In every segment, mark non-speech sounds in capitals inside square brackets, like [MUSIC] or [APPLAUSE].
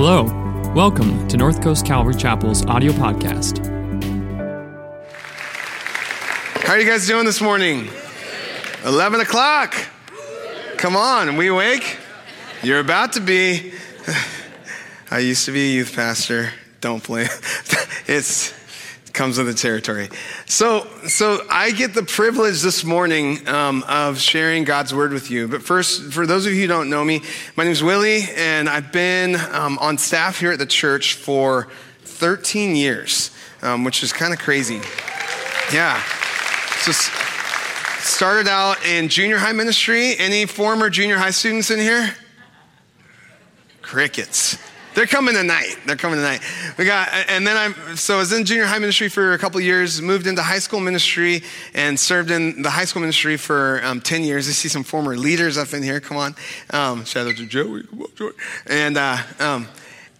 Hello, welcome to North Coast Calvary Chapel's audio podcast. How are you guys doing this morning? 11 o'clock. Come on, we awake? You're about to be. [SIGHS] I used to be a youth pastor. Don't play. [LAUGHS] it's it comes with the territory. So, so I get the privilege this morning um, of sharing God's word with you. But first, for those of you who don't know me, my name is Willie, and I've been um, on staff here at the church for 13 years, um, which is kind of crazy. Yeah. So started out in junior high ministry. Any former junior high students in here? Crickets. They're coming tonight. They're coming tonight. We got, and then I'm, so I was in junior high ministry for a couple years, moved into high school ministry, and served in the high school ministry for um, 10 years. I see some former leaders up in here. Come on. Um, shout out to Joey. Come on, Joey. And, uh, um,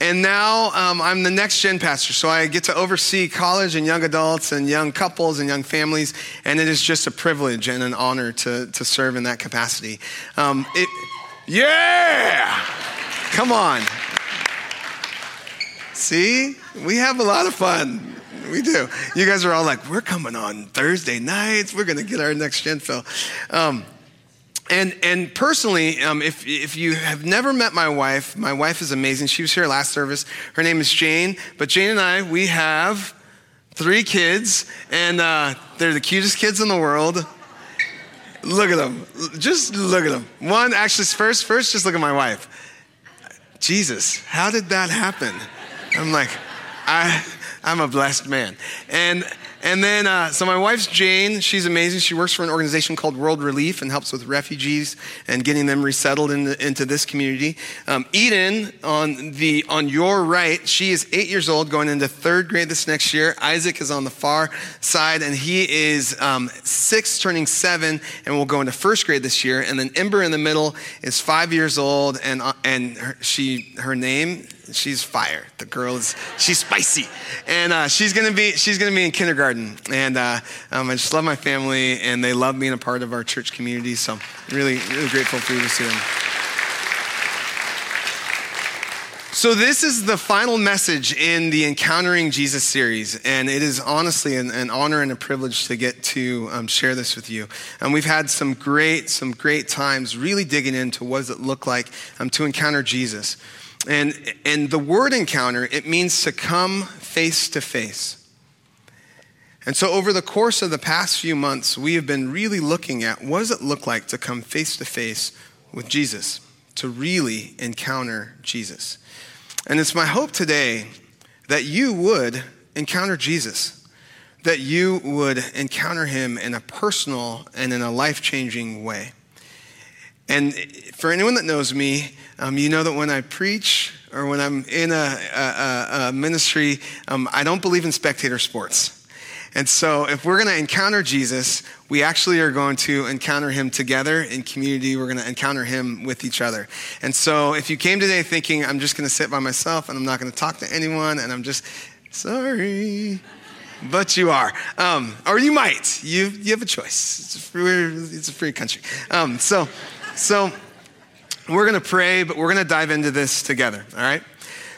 and now um, I'm the next gen pastor, so I get to oversee college and young adults and young couples and young families, and it is just a privilege and an honor to, to serve in that capacity. Um, it, yeah! Come on. See, we have a lot of fun. We do. You guys are all like, we're coming on Thursday nights. We're going to get our next gen fill. Um, and, and personally, um, if, if you have never met my wife, my wife is amazing. She was here last service. Her name is Jane. But Jane and I, we have three kids, and uh, they're the cutest kids in the world. Look at them. Just look at them. One, actually, first, first, just look at my wife. Jesus, how did that happen? I'm like, I, I'm a blessed man. And, and then, uh, so my wife's Jane. She's amazing. She works for an organization called World Relief and helps with refugees and getting them resettled in the, into this community. Um, Eden, on the on your right, she is eight years old, going into third grade this next year. Isaac is on the far side, and he is um, six, turning seven, and will go into first grade this year. And then Ember in the middle is five years old, and uh, and her, she her name she's fire. The girl is she's spicy, and uh, she's gonna be she's gonna be in kindergarten. And uh, um, I just love my family, and they love being a part of our church community. So really, really grateful for you to see them. So, this is the final message in the Encountering Jesus series, and it is honestly an, an honor and a privilege to get to um, share this with you. And we've had some great, some great times really digging into what does it look like um, to encounter Jesus. And, and the word encounter, it means to come face to face. And so, over the course of the past few months, we have been really looking at what does it look like to come face to face with Jesus, to really encounter Jesus. And it's my hope today that you would encounter Jesus, that you would encounter him in a personal and in a life changing way. And for anyone that knows me, um, you know that when I preach or when I'm in a, a, a ministry, um, I don't believe in spectator sports. And so, if we're going to encounter Jesus, we actually are going to encounter him together in community. We're going to encounter him with each other. And so, if you came today thinking, I'm just going to sit by myself and I'm not going to talk to anyone and I'm just, sorry, but you are. Um, or you might. You, you have a choice. It's a free, it's a free country. Um, so, so, we're going to pray, but we're going to dive into this together, all right?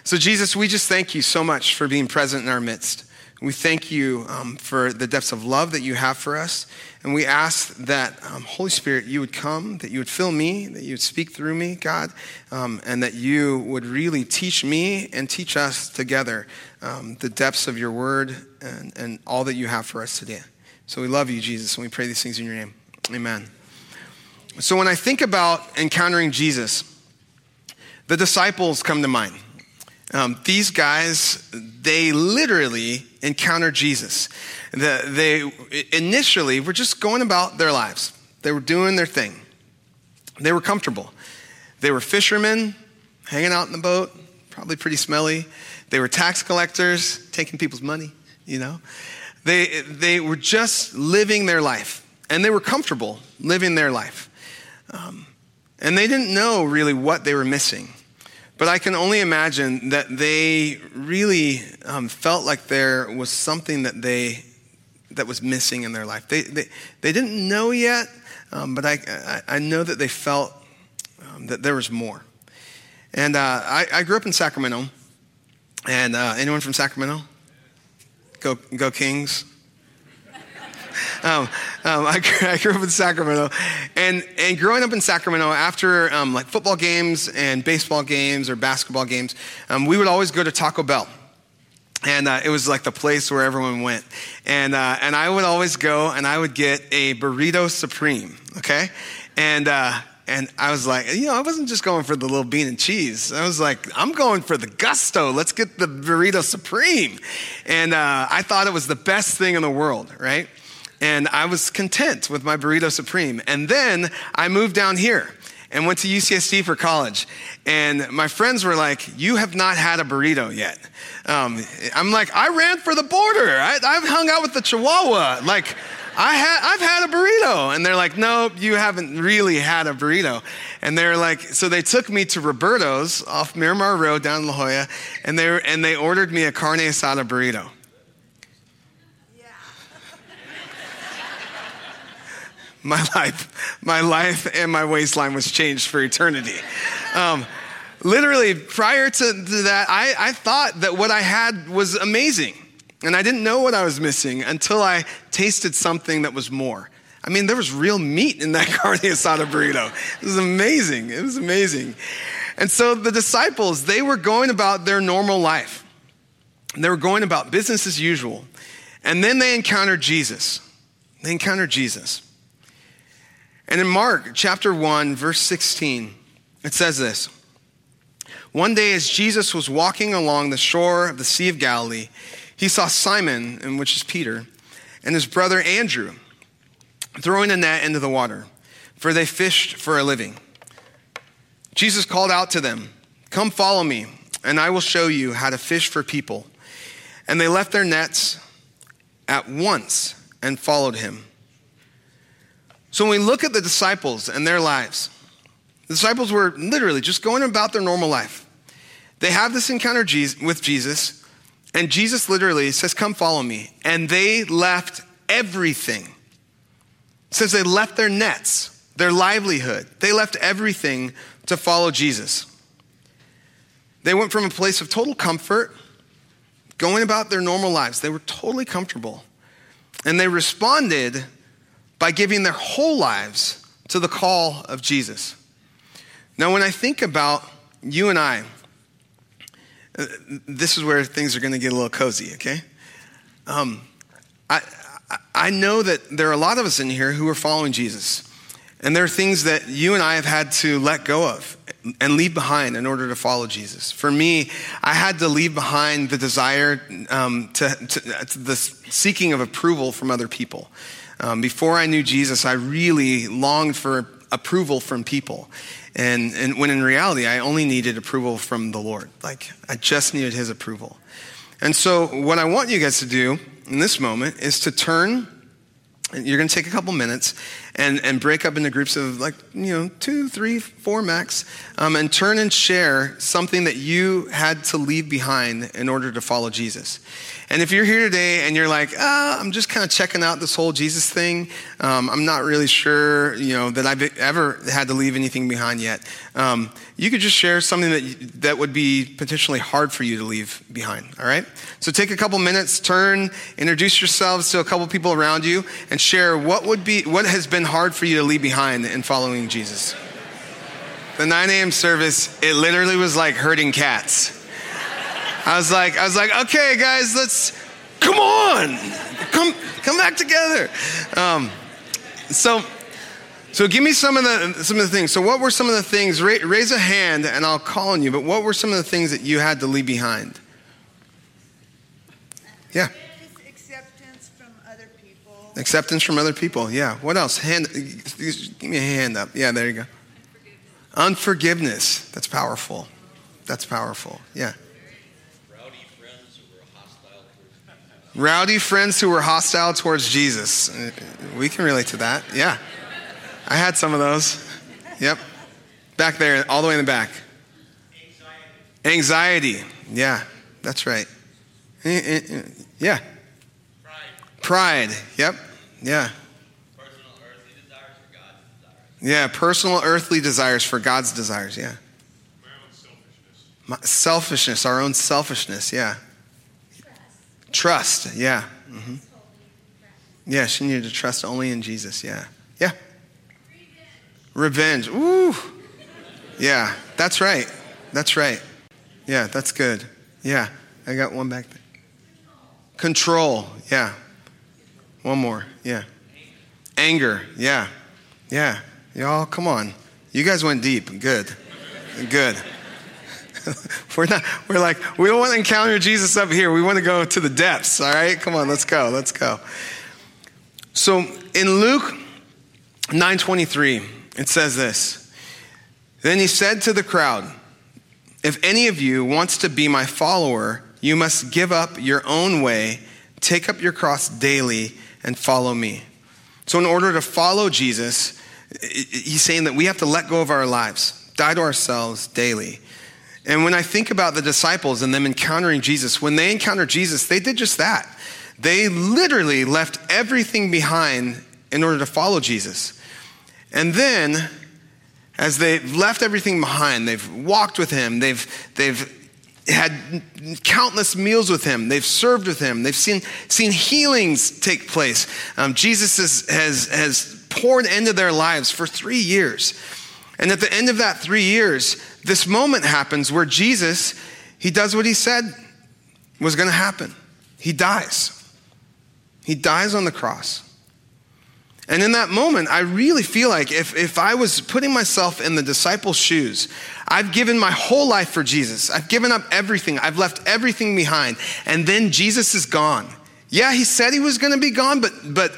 So, Jesus, we just thank you so much for being present in our midst. We thank you um, for the depths of love that you have for us. And we ask that, um, Holy Spirit, you would come, that you would fill me, that you would speak through me, God, um, and that you would really teach me and teach us together um, the depths of your word and, and all that you have for us today. So we love you, Jesus, and we pray these things in your name. Amen. So when I think about encountering Jesus, the disciples come to mind. Um, these guys, they literally encountered Jesus. The, they initially were just going about their lives. They were doing their thing. They were comfortable. They were fishermen, hanging out in the boat, probably pretty smelly. They were tax collectors, taking people's money, you know. They, they were just living their life, and they were comfortable living their life. Um, and they didn't know really what they were missing. But I can only imagine that they really um, felt like there was something that they that was missing in their life. They, they, they didn't know yet, um, but I, I, I, know that they felt um, that there was more. And uh, I, I, grew up in Sacramento. And uh, anyone from Sacramento? Go, go Kings. Um, um, I, [LAUGHS] I, grew up in Sacramento, and, and growing up in Sacramento, after um, like football games and baseball games or basketball games, um, we would always go to Taco Bell. And uh, it was like the place where everyone went. And, uh, and I would always go and I would get a burrito supreme, okay? And, uh, and I was like, you know, I wasn't just going for the little bean and cheese. I was like, I'm going for the gusto. Let's get the burrito supreme. And uh, I thought it was the best thing in the world, right? And I was content with my burrito supreme. And then I moved down here and went to UCSD for college. And my friends were like, You have not had a burrito yet. Um, I'm like, I ran for the border. I, I've hung out with the Chihuahua. Like, I ha- I've had a burrito. And they're like, no, you haven't really had a burrito. And they're like, so they took me to Roberto's off Miramar Road down in La Jolla, and they, and they ordered me a carne asada burrito. My life, my life and my waistline was changed for eternity. Um, literally, prior to, that, I, I thought that what I had was amazing. And I didn't know what I was missing until I tasted something that was more. I mean, there was real meat in that [LAUGHS] carne asada burrito. It was amazing. It was amazing. And so the disciples, they were going about their normal life. They were going about business as usual. And then they encountered Jesus. They encountered Jesus. And in Mark chapter 1, verse 16, it says this One day, as Jesus was walking along the shore of the Sea of Galilee, he saw Simon, which is Peter, and his brother Andrew throwing a net into the water, for they fished for a living. Jesus called out to them, Come follow me, and I will show you how to fish for people. And they left their nets at once and followed him. So when we look at the disciples and their lives, the disciples were literally just going about their normal life. They have this encounter with Jesus. And Jesus literally says, Come follow me. And they left everything. It says they left their nets, their livelihood. They left everything to follow Jesus. They went from a place of total comfort, going about their normal lives. They were totally comfortable. And they responded by giving their whole lives to the call of Jesus. Now, when I think about you and I, this is where things are going to get a little cozy, okay? Um, I, I know that there are a lot of us in here who are following Jesus. And there are things that you and I have had to let go of and leave behind in order to follow Jesus. For me, I had to leave behind the desire um, to, to, to, the seeking of approval from other people. Um, before I knew Jesus, I really longed for approval from people. And, and when in reality, I only needed approval from the Lord. Like, I just needed His approval. And so, what I want you guys to do in this moment is to turn. And you're going to take a couple minutes and, and break up into groups of like, you know, two, three, four max, um, and turn and share something that you had to leave behind in order to follow Jesus. And if you're here today and you're like, ah, I'm just kind of checking out this whole Jesus thing, um, I'm not really sure, you know, that I've ever had to leave anything behind yet. Um, you could just share something that that would be potentially hard for you to leave behind. All right. So take a couple minutes, turn, introduce yourselves to a couple people around you, and share what would be what has been hard for you to leave behind in following Jesus. The 9 a.m. service, it literally was like herding cats. I was like, I was like, okay, guys, let's come on, come come back together. Um, so, so give me some of the some of the things. So, what were some of the things? Ra- raise a hand, and I'll call on you. But what were some of the things that you had to leave behind? Yeah. Acceptance from other people. Yeah. What else? Hand. Give me a hand up. Yeah. There you go. Unforgiveness. That's powerful. That's powerful. Yeah. Rowdy friends who were hostile towards Jesus. We can relate to that. Yeah. I had some of those. Yep. Back there, all the way in the back. Anxiety. Anxiety. Yeah, that's right. Eh, eh, eh, yeah. Pride. Pride. Yep. Yeah. Personal earthly desires for God's desires. Yeah, personal earthly desires for God's desires. Yeah. My own selfish My, selfishness, our own selfishness, yeah. Trust, yeah. hmm Yeah, she needed to trust only in Jesus, yeah. Yeah. Revenge. Ooh. Yeah, that's right. That's right. Yeah, that's good. Yeah, I got one back there. Control, yeah. One more, yeah. Anger, yeah. Yeah. Y'all, come on. You guys went deep. Good. Good. [LAUGHS] we're not, we're like, we don't want to encounter Jesus up here. We want to go to the depths, all right? Come on, let's go. Let's go. So in Luke 9:23, it says this. Then he said to the crowd, If any of you wants to be my follower, you must give up your own way, take up your cross daily, and follow me. So, in order to follow Jesus, he's saying that we have to let go of our lives, die to ourselves daily. And when I think about the disciples and them encountering Jesus, when they encountered Jesus, they did just that. They literally left everything behind in order to follow Jesus. And then, as they've left everything behind, they've walked with him, they've, they've had countless meals with him. They've served with him. They've seen, seen healings take place. Um, Jesus has, has, has poured into their lives for three years. And at the end of that three years, this moment happens where Jesus, he does what he said was going to happen. He dies. He dies on the cross. And in that moment, I really feel like if, if I was putting myself in the disciples' shoes, I've given my whole life for Jesus. I've given up everything. I've left everything behind. And then Jesus is gone. Yeah, he said he was going to be gone, but, but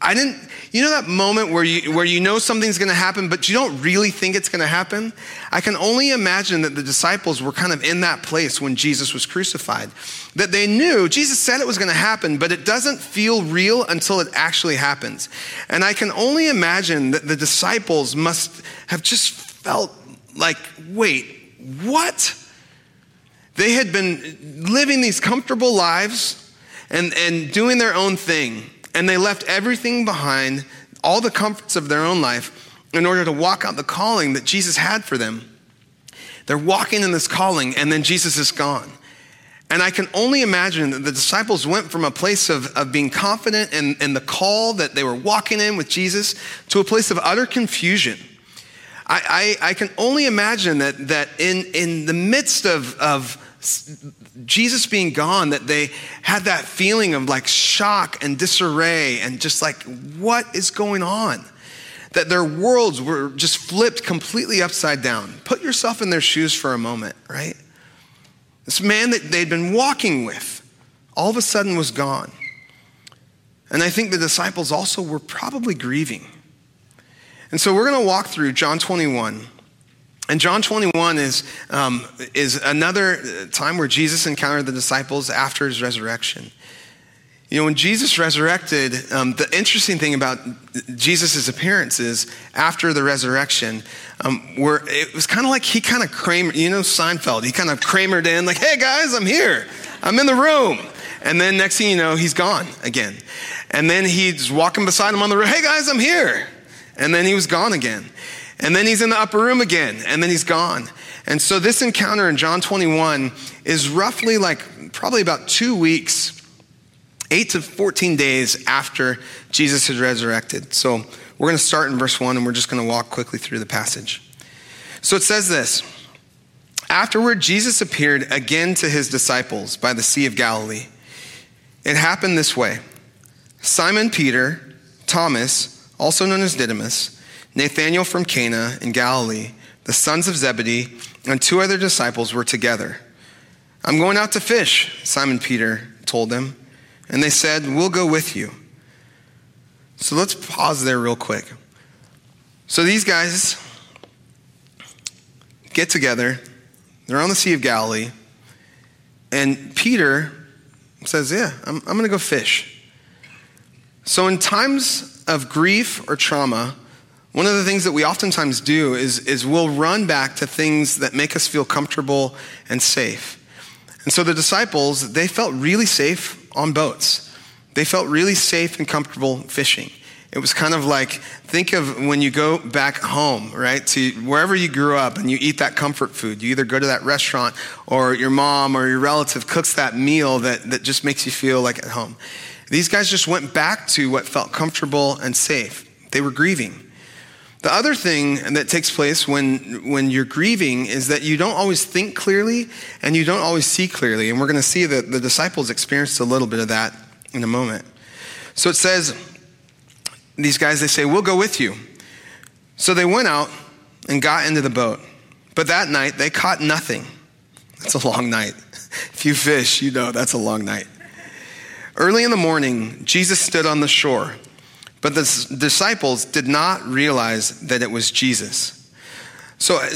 I didn't, you know that moment where you, where you know something's going to happen, but you don't really think it's going to happen? I can only imagine that the disciples were kind of in that place when Jesus was crucified. That they knew, Jesus said it was going to happen, but it doesn't feel real until it actually happens. And I can only imagine that the disciples must have just felt like, wait, what? They had been living these comfortable lives and, and doing their own thing and they left everything behind, all the comforts of their own life, in order to walk out the calling that Jesus had for them. They're walking in this calling, and then Jesus is gone. And I can only imagine that the disciples went from a place of, of being confident in, in the call that they were walking in with Jesus to a place of utter confusion. I, I, I can only imagine that, that in, in the midst of, of Jesus being gone, that they had that feeling of like shock and disarray and just like, what is going on? That their worlds were just flipped completely upside down. Put yourself in their shoes for a moment, right? This man that they'd been walking with all of a sudden was gone. And I think the disciples also were probably grieving. And so we're going to walk through John 21 and John 21 is, um, is another time where Jesus encountered the disciples after his resurrection. You know, when Jesus resurrected, um, the interesting thing about Jesus' appearances after the resurrection um, were it was kind of like he kind of Kramer, you know, Seinfeld. He kind of Kramered in, like, hey guys, I'm here. I'm in the room. And then next thing you know, he's gone again. And then he's walking beside him on the road, hey guys, I'm here. And then he was gone again. And then he's in the upper room again, and then he's gone. And so this encounter in John 21 is roughly like probably about two weeks, eight to 14 days after Jesus had resurrected. So we're going to start in verse 1 and we're just going to walk quickly through the passage. So it says this Afterward, Jesus appeared again to his disciples by the Sea of Galilee. It happened this way Simon Peter, Thomas, also known as Didymus, Nathanael from Cana in Galilee, the sons of Zebedee, and two other disciples were together. I'm going out to fish, Simon Peter told them. And they said, We'll go with you. So let's pause there real quick. So these guys get together, they're on the Sea of Galilee, and Peter says, Yeah, I'm, I'm going to go fish. So in times of grief or trauma, one of the things that we oftentimes do is, is we'll run back to things that make us feel comfortable and safe. And so the disciples, they felt really safe on boats. They felt really safe and comfortable fishing. It was kind of like think of when you go back home, right, to wherever you grew up and you eat that comfort food. You either go to that restaurant or your mom or your relative cooks that meal that, that just makes you feel like at home. These guys just went back to what felt comfortable and safe. They were grieving. The other thing that takes place when, when you're grieving is that you don't always think clearly and you don't always see clearly. And we're going to see that the disciples experienced a little bit of that in a moment. So it says, these guys, they say, We'll go with you. So they went out and got into the boat. But that night, they caught nothing. That's a long night. [LAUGHS] If you fish, you know that's a long night. Early in the morning, Jesus stood on the shore, but the disciples did not realize that it was Jesus. So uh,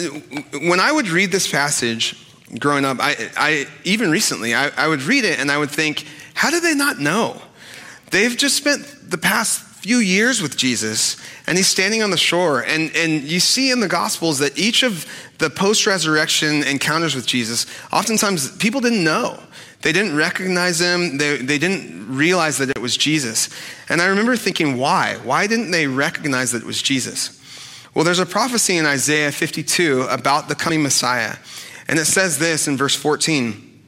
when I would read this passage growing up, I, I even recently, I, I would read it and I would think, how did they not know? They've just spent the past few years with Jesus, and he's standing on the shore. And, and you see in the Gospels that each of the post resurrection encounters with Jesus, oftentimes people didn't know. They didn't recognize him, they, they didn't realize that it was Jesus. And I remember thinking, why? Why didn't they recognize that it was Jesus? Well, there's a prophecy in Isaiah 52 about the coming Messiah. And it says this in verse 14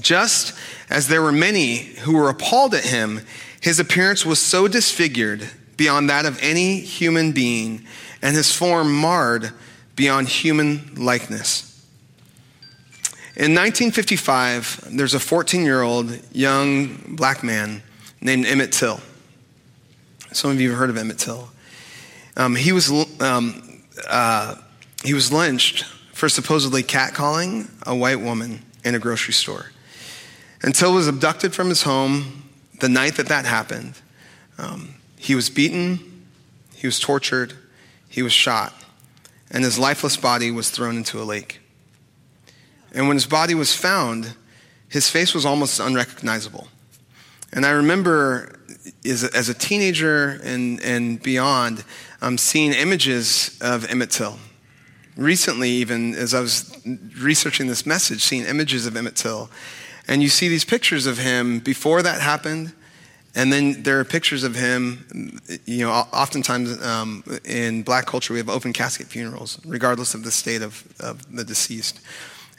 Just as there were many who were appalled at him, his appearance was so disfigured beyond that of any human being, and his form marred beyond human likeness. In 1955, there's a 14 year old young black man named Emmett Till. Some of you have heard of Emmett Till. Um, he, was, um, uh, he was lynched for supposedly catcalling a white woman in a grocery store. And Till was abducted from his home the night that that happened, um, he was beaten, he was tortured, he was shot, and his lifeless body was thrown into a lake. And when his body was found, his face was almost unrecognizable. And I remember as a, as a teenager and, and beyond um, seeing images of Emmett Till. Recently, even as I was researching this message, seeing images of Emmett Till and you see these pictures of him before that happened. And then there are pictures of him, you know, oftentimes um, in black culture, we have open casket funerals, regardless of the state of, of the deceased.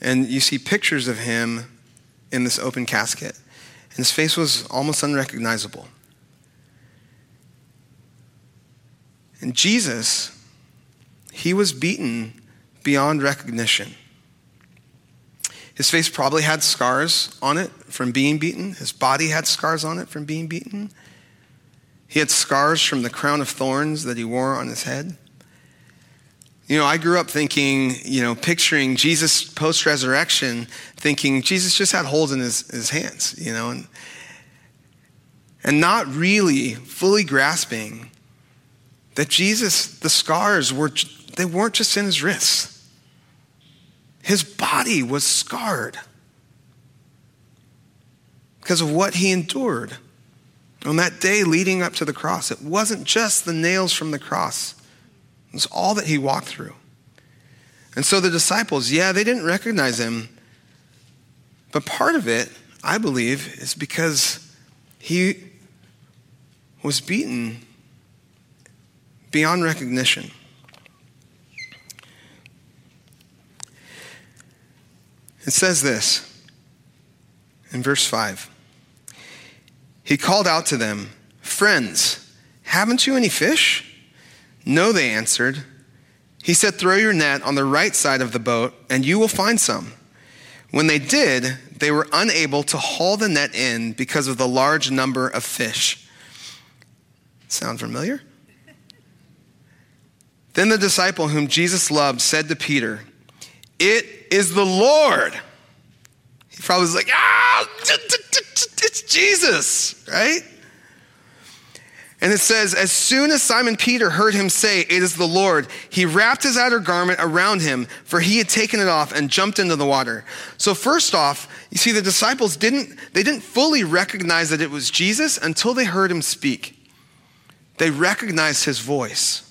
And you see pictures of him in this open casket. And his face was almost unrecognizable. And Jesus, he was beaten beyond recognition. His face probably had scars on it from being beaten. His body had scars on it from being beaten. He had scars from the crown of thorns that he wore on his head. You know, I grew up thinking, you know, picturing Jesus post resurrection, thinking Jesus just had holes in his, his hands, you know, and, and not really fully grasping that Jesus, the scars were, they weren't just in his wrists. His body was scarred because of what he endured on that day leading up to the cross. It wasn't just the nails from the cross, it was all that he walked through. And so the disciples, yeah, they didn't recognize him. But part of it, I believe, is because he was beaten beyond recognition. It says this in verse 5. He called out to them, Friends, haven't you any fish? No, they answered. He said, Throw your net on the right side of the boat, and you will find some. When they did, they were unable to haul the net in because of the large number of fish. Sound familiar? Then the disciple whom Jesus loved said to Peter, It is the Lord. He probably was like, ah, it's Jesus, right? And it says, as soon as Simon Peter heard him say, It is the Lord, he wrapped his outer garment around him, for he had taken it off and jumped into the water. So, first off, you see, the disciples didn't, they didn't fully recognize that it was Jesus until they heard him speak. They recognized his voice.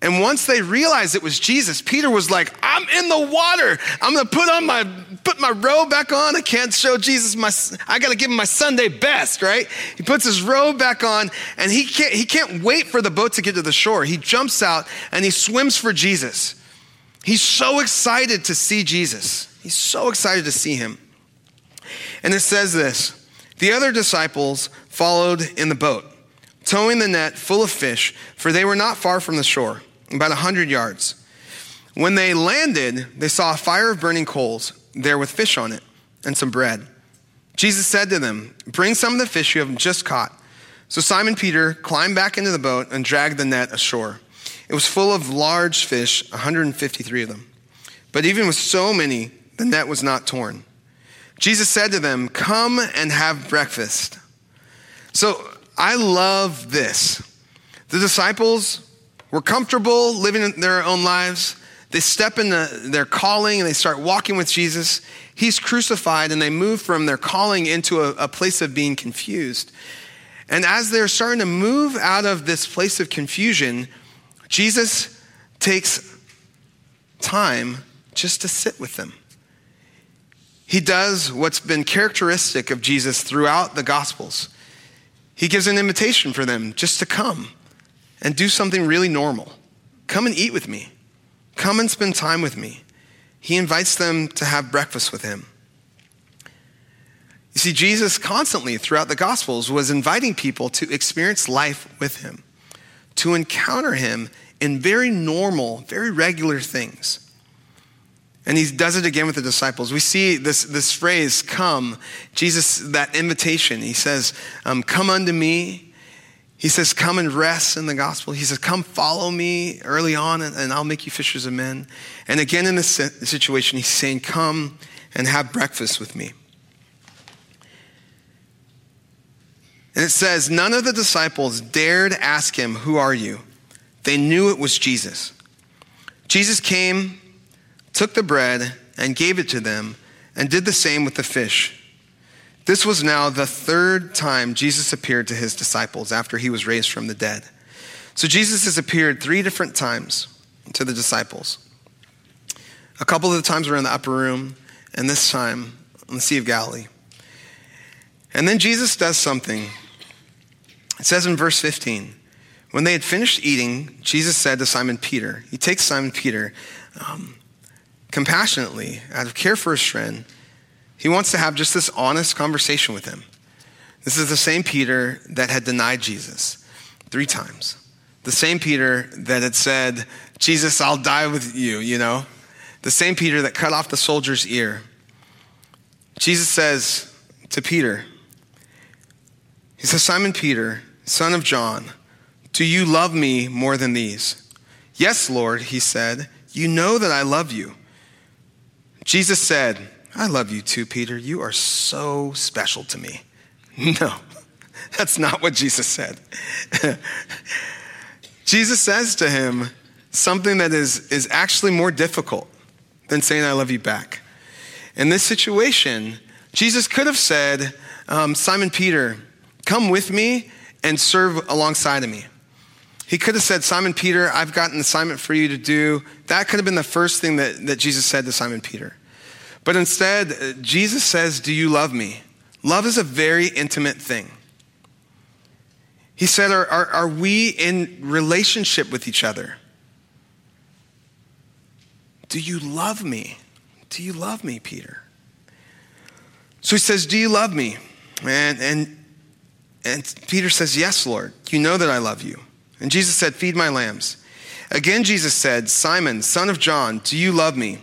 And once they realized it was Jesus, Peter was like, I'm in the water. I'm going to put on my put my robe back on. I can't show Jesus my, I got to give him my Sunday best, right? He puts his robe back on and he can't, he can't wait for the boat to get to the shore. He jumps out and he swims for Jesus. He's so excited to see Jesus. He's so excited to see him. And it says this The other disciples followed in the boat, towing the net full of fish, for they were not far from the shore, about a hundred yards. When they landed, they saw a fire of burning coals there with fish on it and some bread. Jesus said to them, Bring some of the fish you have just caught. So Simon Peter climbed back into the boat and dragged the net ashore. It was full of large fish, 153 of them. But even with so many, the net was not torn. Jesus said to them, Come and have breakfast. So I love this. The disciples were comfortable living their own lives. They step in into their calling and they start walking with Jesus. He's crucified and they move from their calling into a, a place of being confused. And as they're starting to move out of this place of confusion, Jesus takes time just to sit with them. He does what's been characteristic of Jesus throughout the Gospels. He gives an invitation for them just to come and do something really normal. Come and eat with me. Come and spend time with me. He invites them to have breakfast with him. You see, Jesus constantly throughout the Gospels was inviting people to experience life with him, to encounter him in very normal, very regular things. And he does it again with the disciples. We see this, this phrase, come, Jesus, that invitation. He says, um, Come unto me. He says, Come and rest in the gospel. He says, Come follow me early on, and, and I'll make you fishers of men. And again in this situation, he's saying, Come and have breakfast with me. And it says, None of the disciples dared ask him, Who are you? They knew it was Jesus. Jesus came, took the bread, and gave it to them, and did the same with the fish. This was now the third time Jesus appeared to his disciples after he was raised from the dead. So Jesus has appeared three different times to the disciples. A couple of the times were in the upper room, and this time on the Sea of Galilee. And then Jesus does something. It says in verse 15 when they had finished eating, Jesus said to Simon Peter, He takes Simon Peter um, compassionately, out of care for his friend. He wants to have just this honest conversation with him. This is the same Peter that had denied Jesus three times. The same Peter that had said, Jesus, I'll die with you, you know? The same Peter that cut off the soldier's ear. Jesus says to Peter, He says, Simon Peter, son of John, do you love me more than these? Yes, Lord, he said. You know that I love you. Jesus said, I love you too, Peter. You are so special to me. [LAUGHS] No, that's not what Jesus said. [LAUGHS] Jesus says to him something that is, is actually more difficult than saying, I love you back. In this situation, Jesus could have said, um, Simon Peter, come with me and serve alongside of me. He could have said, Simon Peter, I've got an assignment for you to do. That could have been the first thing that, that Jesus said to Simon Peter. But instead, uh, Jesus says, Do you love me? Love is a very intimate thing. He said, Are, are, are we in relationship with each other? Do you love me? Do you love me, Peter? So he says, Do you love me? And, and, and Peter says, Yes, Lord. You know that I love you. And Jesus said, Feed my lambs. Again, Jesus said, Simon, son of John, do you love me?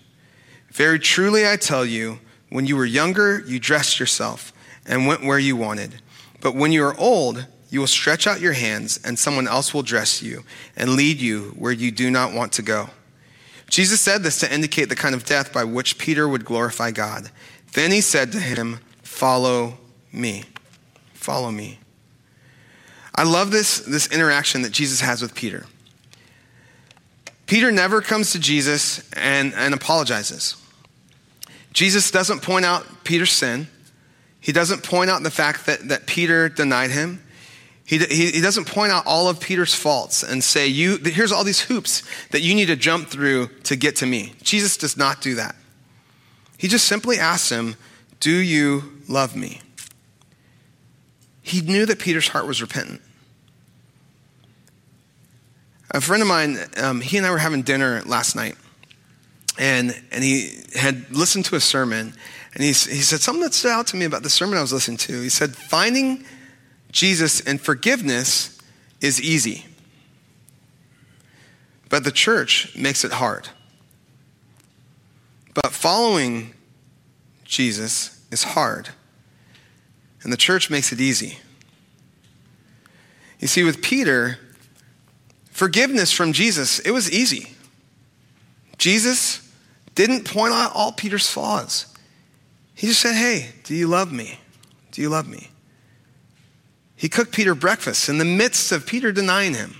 Very truly I tell you, when you were younger, you dressed yourself and went where you wanted. But when you are old, you will stretch out your hands, and someone else will dress you and lead you where you do not want to go. Jesus said this to indicate the kind of death by which Peter would glorify God. Then he said to him, Follow me. Follow me. I love this, this interaction that Jesus has with Peter. Peter never comes to Jesus and, and apologizes. Jesus doesn't point out Peter's sin. He doesn't point out the fact that, that Peter denied him. He, he, he doesn't point out all of Peter's faults and say, you, here's all these hoops that you need to jump through to get to me. Jesus does not do that. He just simply asks him, Do you love me? He knew that Peter's heart was repentant. A friend of mine, um, he and I were having dinner last night, and, and he had listened to a sermon, and he, he said something that stood out to me about the sermon I was listening to. He said, Finding Jesus and forgiveness is easy, but the church makes it hard. But following Jesus is hard, and the church makes it easy. You see, with Peter, forgiveness from Jesus, it was easy. Jesus didn't point out all Peter's flaws. He just said, Hey, do you love me? Do you love me? He cooked Peter breakfast in the midst of Peter denying him.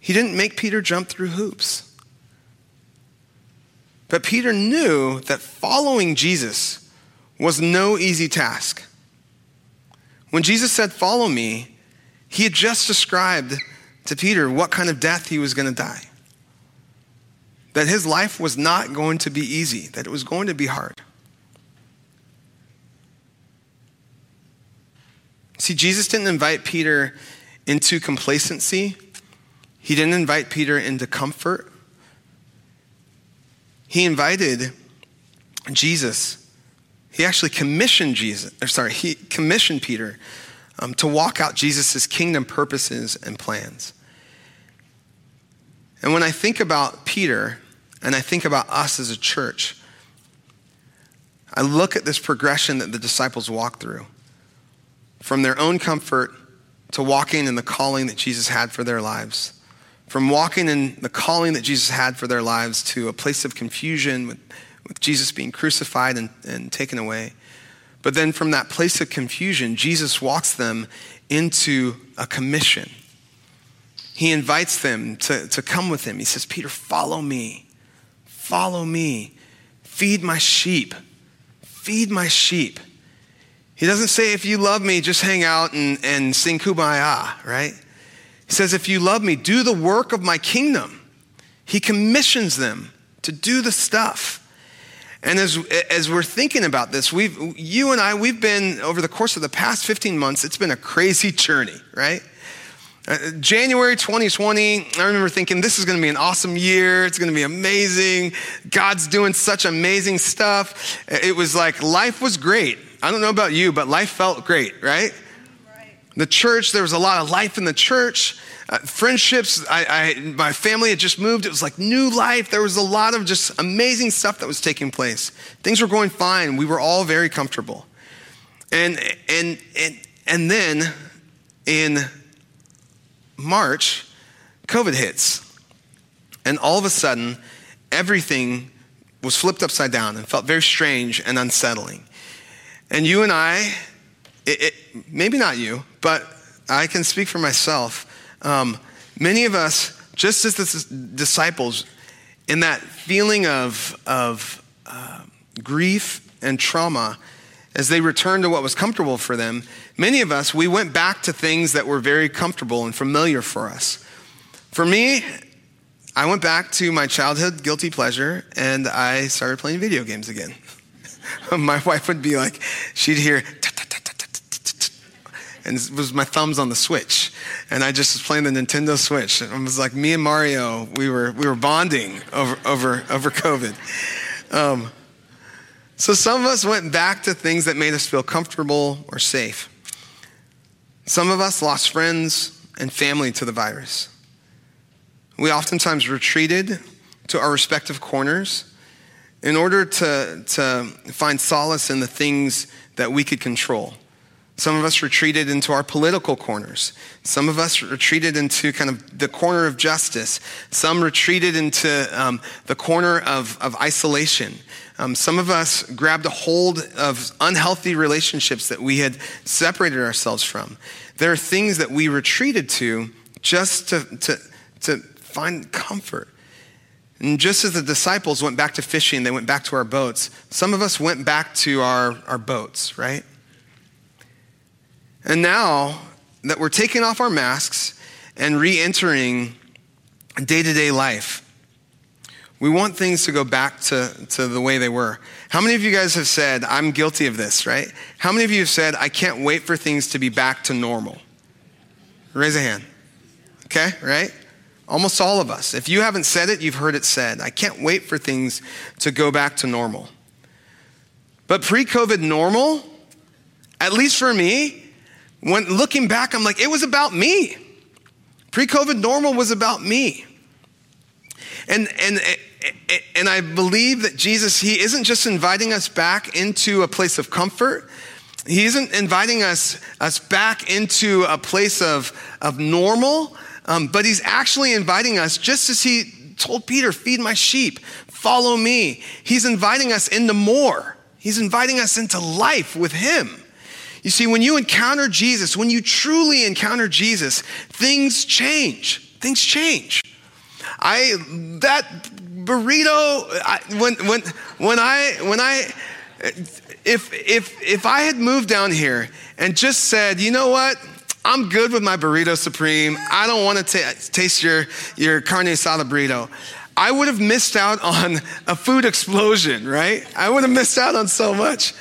He didn't make Peter jump through hoops. But Peter knew that following Jesus was no easy task. When Jesus said, Follow me, he had just described to Peter what kind of death he was going to die. That his life was not going to be easy, that it was going to be hard. See, Jesus didn't invite Peter into complacency, he didn't invite Peter into comfort. He invited Jesus. He actually commissioned Jesus, or sorry, he commissioned Peter um, to walk out Jesus' kingdom purposes and plans. And when I think about Peter and I think about us as a church, I look at this progression that the disciples walked through from their own comfort to walking in the calling that Jesus had for their lives, from walking in the calling that Jesus had for their lives to a place of confusion with, with Jesus being crucified and, and taken away. But then from that place of confusion, Jesus walks them into a commission. He invites them to, to come with him. He says, Peter, follow me. Follow me. Feed my sheep. Feed my sheep. He doesn't say, if you love me, just hang out and, and sing kumbaya, right? He says, if you love me, do the work of my kingdom. He commissions them to do the stuff. And as, as we're thinking about this, we've, you and I, we've been, over the course of the past 15 months, it's been a crazy [LAUGHS] journey, right? Uh, January 2020, I remember thinking, this is going to be an awesome year. It's going to be amazing. God's doing such amazing stuff. It was like life was great. I don't know about you, but life felt great, right? right. The church, there was a lot of life in the church. Uh, friendships, I, I, my family had just moved. It was like new life. There was a lot of just amazing stuff that was taking place. Things were going fine. We were all very comfortable. And, and, and, and then in March, COVID hits. And all of a sudden, everything was flipped upside down and felt very strange and unsettling. And you and I, it, it, maybe not you, but I can speak for myself. Um, many of us, just as the disciples, in that feeling of, of uh, grief and trauma, as they returned to what was comfortable for them, many of us, we went back to things that were very comfortable and familiar for us. For me, I went back to my childhood guilty pleasure and I started playing video games again. [LAUGHS] my wife would be like, she'd hear, and it was my thumbs on the Switch. And I just was playing the Nintendo Switch. And it was like me and Mario, we were, we were bonding over, over, over COVID. Um, so some of us went back to things that made us feel comfortable or safe. Some of us lost friends and family to the virus. We oftentimes retreated to our respective corners in order to, to find solace in the things that we could control. Some of us retreated into our political corners. Some of us retreated into kind of the corner of justice. Some retreated into um, the corner of, of isolation. Um, some of us grabbed a hold of unhealthy relationships that we had separated ourselves from. There are things that we retreated to just to, to, to find comfort. And just as the disciples went back to fishing, they went back to our boats, some of us went back to our, our boats, right? And now that we're taking off our masks and re entering day to day life, we want things to go back to, to the way they were. How many of you guys have said, I'm guilty of this, right? How many of you have said, I can't wait for things to be back to normal? Raise a hand. Okay, right? Almost all of us. If you haven't said it, you've heard it said. I can't wait for things to go back to normal. But pre COVID normal, at least for me, when looking back, I'm like, it was about me. Pre COVID normal was about me. And, and, and I believe that Jesus, He isn't just inviting us back into a place of comfort. He isn't inviting us, us back into a place of, of normal, um, but He's actually inviting us, just as He told Peter, feed my sheep, follow me. He's inviting us into more. He's inviting us into life with Him. You see, when you encounter Jesus, when you truly encounter Jesus, things change. Things change. I that burrito I, when when when I when I if if if I had moved down here and just said, you know what? I'm good with my burrito supreme. I don't want to t- taste your your carne asada burrito. I would have missed out on a food explosion, right? I would have missed out on so much.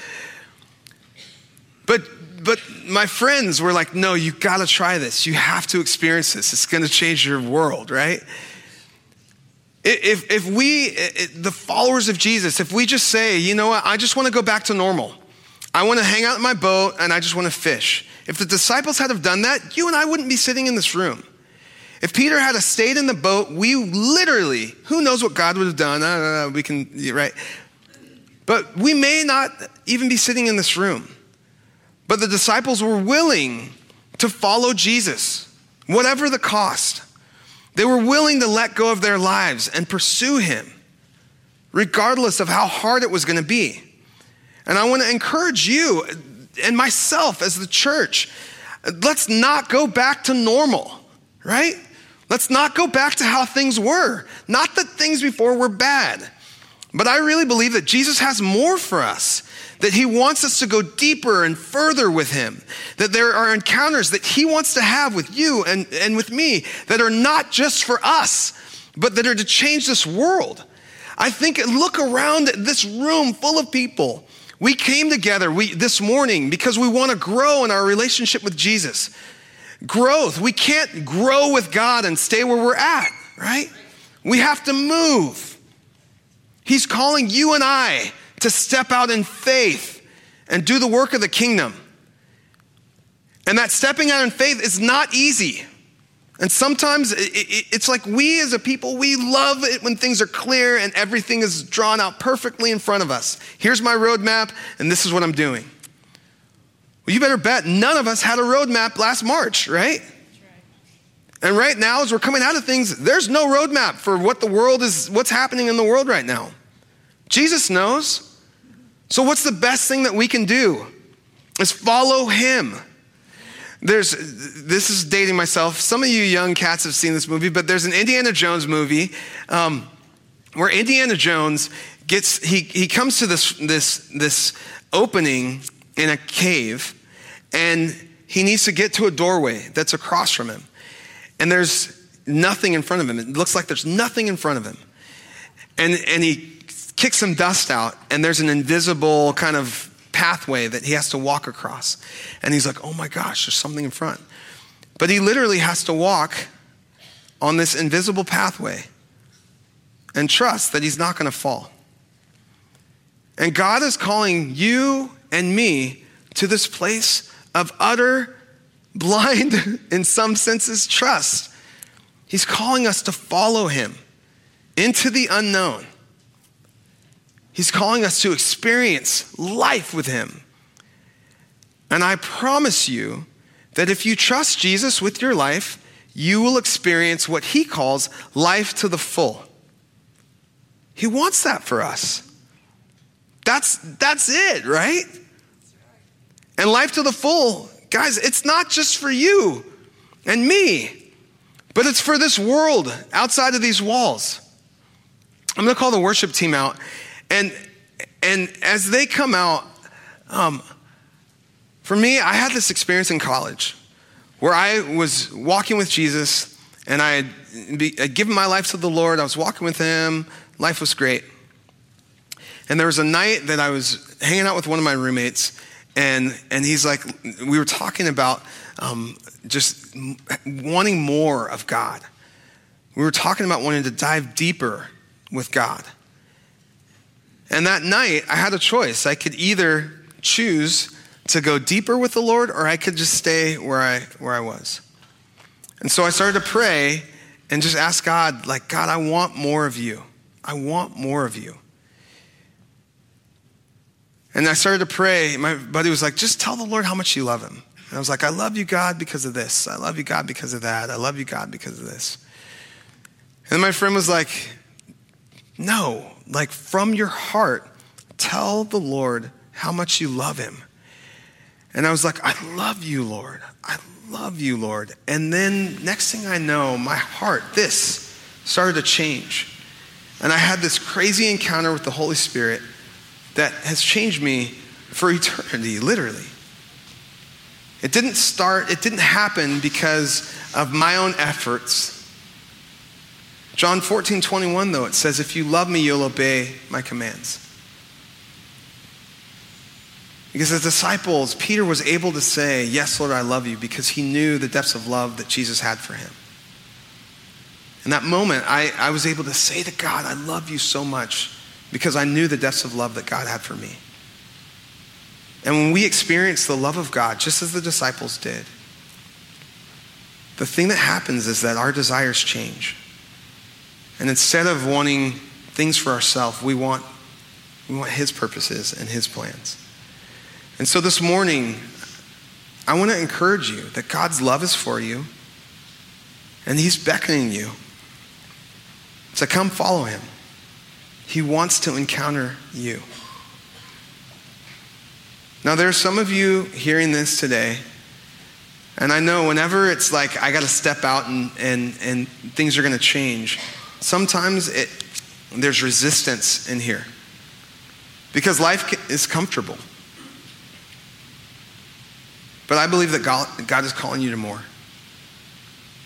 But but my friends were like, no, you gotta try this. You have to experience this. It's gonna change your world, right? If, if we, the followers of Jesus, if we just say, you know what, I just want to go back to normal. I want to hang out in my boat and I just want to fish. If the disciples had have done that, you and I wouldn't be sitting in this room. If Peter had stayed in the boat, we literally, who knows what God would have done? I don't know, we can, right? But we may not even be sitting in this room. But the disciples were willing to follow Jesus, whatever the cost. They were willing to let go of their lives and pursue him, regardless of how hard it was going to be. And I want to encourage you and myself as the church let's not go back to normal, right? Let's not go back to how things were. Not that things before were bad, but I really believe that Jesus has more for us that He wants us to go deeper and further with Him, that there are encounters that He wants to have with you and, and with me that are not just for us, but that are to change this world. I think, look around this room full of people. We came together we, this morning because we want to grow in our relationship with Jesus. Growth. We can't grow with God and stay where we're at, right? We have to move. He's calling you and I to step out in faith and do the work of the kingdom. And that stepping out in faith is not easy. And sometimes it's like we as a people, we love it when things are clear and everything is drawn out perfectly in front of us. Here's my roadmap, and this is what I'm doing. Well, you better bet none of us had a roadmap last March, right? And right now, as we're coming out of things, there's no roadmap for what the world is, what's happening in the world right now. Jesus knows. So, what's the best thing that we can do? Is follow him. There's, this is dating myself. Some of you young cats have seen this movie, but there's an Indiana Jones movie um, where Indiana Jones gets, he, he comes to this, this, this opening in a cave and he needs to get to a doorway that's across from him. And there's nothing in front of him. It looks like there's nothing in front of him. And, and he kicks some dust out, and there's an invisible kind of pathway that he has to walk across. And he's like, oh my gosh, there's something in front. But he literally has to walk on this invisible pathway and trust that he's not going to fall. And God is calling you and me to this place of utter, blind, [LAUGHS] in some senses, trust. He's calling us to follow him into the unknown. He's calling us to experience life with Him. And I promise you that if you trust Jesus with your life, you will experience what He calls life to the full. He wants that for us. That's, that's it, right? And life to the full, guys, it's not just for you and me, but it's for this world outside of these walls. I'm going to call the worship team out. And, and as they come out, um, for me, I had this experience in college where I was walking with Jesus and I had, be, I'd given my life to the Lord. I was walking with Him. Life was great. And there was a night that I was hanging out with one of my roommates, and, and he's like, we were talking about um, just wanting more of God. We were talking about wanting to dive deeper with God. And that night, I had a choice. I could either choose to go deeper with the Lord, or I could just stay where I, where I was. And so I started to pray and just ask God, like, God, I want more of you. I want more of you. And I started to pray. My buddy was like, just tell the Lord how much you love him. And I was like, I love you, God, because of this. I love you, God, because of that. I love you, God, because of this. And my friend was like, no, like from your heart, tell the Lord how much you love him. And I was like, I love you, Lord. I love you, Lord. And then next thing I know, my heart, this, started to change. And I had this crazy encounter with the Holy Spirit that has changed me for [LAUGHS] eternity, literally. It didn't start, it didn't happen because of my own efforts. John 14, 21, though, it says, If you love me, you'll obey my commands. Because as disciples, Peter was able to say, Yes, Lord, I love you, because he knew the depths of love that Jesus had for him. In that moment, I, I was able to say to God, I love you so much because I knew the depths of love that God had for me. And when we experience the love of God, just as the disciples did, the thing that happens is that our desires change. And instead of wanting things for ourselves, we want, we want His purposes and His plans. And so this morning, I want to encourage you that God's love is for you, and He's beckoning you to come follow Him. He wants to encounter you. Now, there are some of you hearing this today, and I know whenever it's like I got to step out and, and, and things are going to change, sometimes it, there's resistance in here because life is comfortable. But I believe that God, God is calling you to more.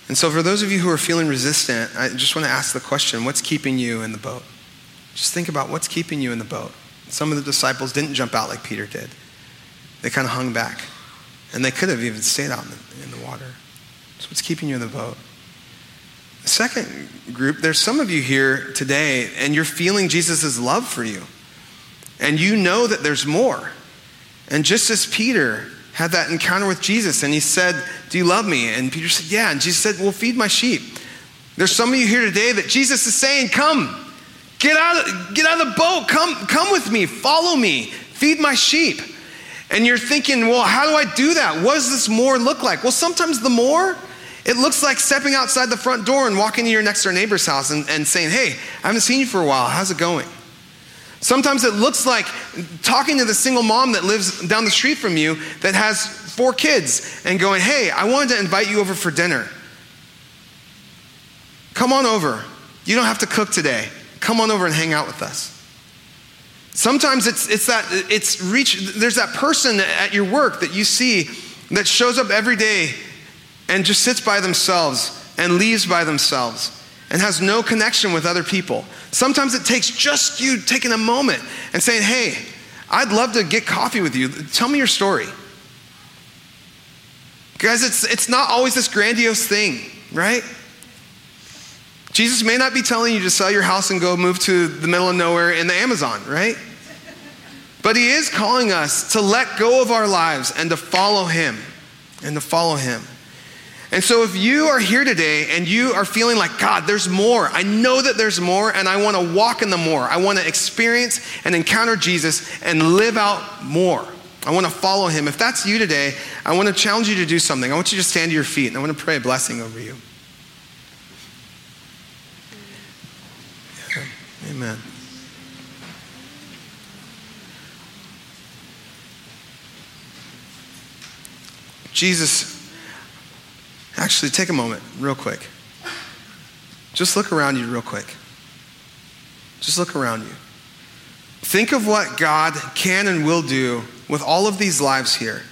And so, for those of you who are feeling resistant, I just want to ask the question what's keeping you in the boat? Just think about what's keeping you in the boat. Some of the disciples didn't jump out like Peter did, they kind of hung back. And they could have even stayed out in the, in the water. So, what's keeping you in the boat? Second group, there's some of you here today, and you're feeling Jesus' love for you. And you know that there's more. And just as Peter had that encounter with Jesus and he said, Do you love me? And Peter said, Yeah. And Jesus said, Well, feed my sheep. There's some of you here today that Jesus is saying, Come, Get out, of, get out of the boat. Come, come with me. Follow me. Feed my sheep. And you're thinking, well, how do I do that? What does this more look like? Well, sometimes the more, it looks like stepping outside the front door and walking to your next door neighbor's house and, and saying, hey, I haven't seen you for a while. How's it going? Sometimes it looks like talking to the single mom that lives down the street from you that has four kids and going, hey, I wanted to invite you over for dinner. Come on over. You don't have to cook today. Come on over and hang out with us. Sometimes it's, it's that, it's reach, there's that person at your work that you see that shows up every day and just sits by themselves and leaves by themselves and has no connection with other people. Sometimes it takes just you taking a moment and saying, hey, I'd love to get coffee with you. Tell me your story. Guys, it's, it's not always this grandiose thing, right? Jesus may not be telling you to sell your house and go move to the middle of nowhere in the Amazon, right? But he is calling us to let go of our lives and to follow him and to follow him. And so, if you are here today and you are feeling like, God, there's more, I know that there's more, and I want to walk in the more. I want to experience and encounter Jesus and live out more. I want to follow him. If that's you today, I want to challenge you to do something. I want you to stand to your feet and I want to pray a blessing over you. Amen. Jesus actually, take a moment, real quick. Just look around you, real quick. Just look around you. Think of what God can and will do with all of these lives here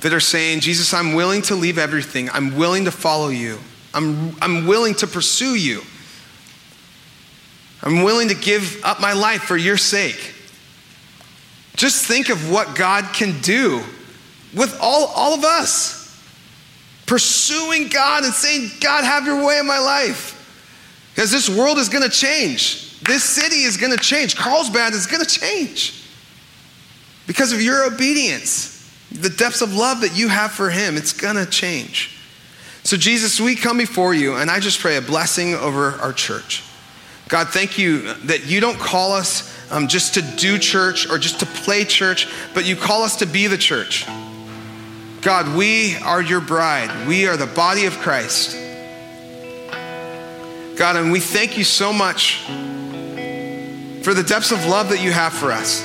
that are saying, Jesus, I'm willing to leave everything. I'm willing to follow you. I'm, I'm willing to pursue you. I'm willing to give up my life for your sake. Just think of what God can do with all, all of us. Pursuing God and saying, God, have your way in my life. Because this world is going to change. This city is going to change. Carlsbad is going to change. Because of your obedience, the depths of love that you have for Him, it's going to change. So, Jesus, we come before you, and I just pray a blessing over our church. God, thank you that you don't call us um, just to do church or just to play church, but you call us to be the church. God, we are your bride. We are the body of Christ. God, and we thank you so much for the depths of love that you have for us.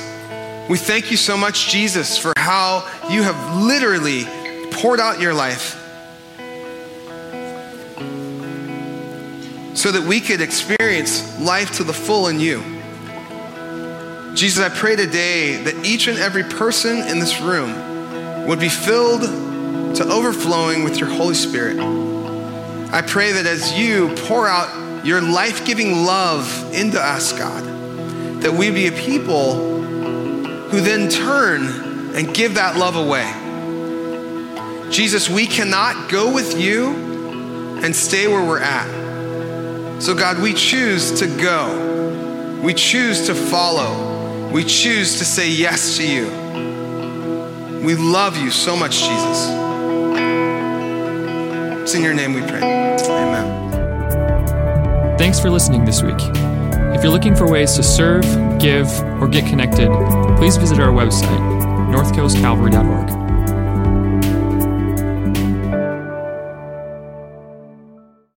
We thank you so much, Jesus, for how you have literally poured out your life so that we could experience life to the full in you. Jesus, I pray today that each and every person in this room would be filled to overflowing with your Holy Spirit. I pray that as you pour out your life giving love into us, God, that we be a people who then turn and give that love away. Jesus, we cannot go with you and stay where we're at. So, God, we choose to go. We choose to follow. We choose to say yes to you. We love you so much, Jesus. It's in your name we pray. Amen. Thanks for listening this week. If you're looking for ways to serve, give, or get connected, please visit our website, northcoastcalvary.org.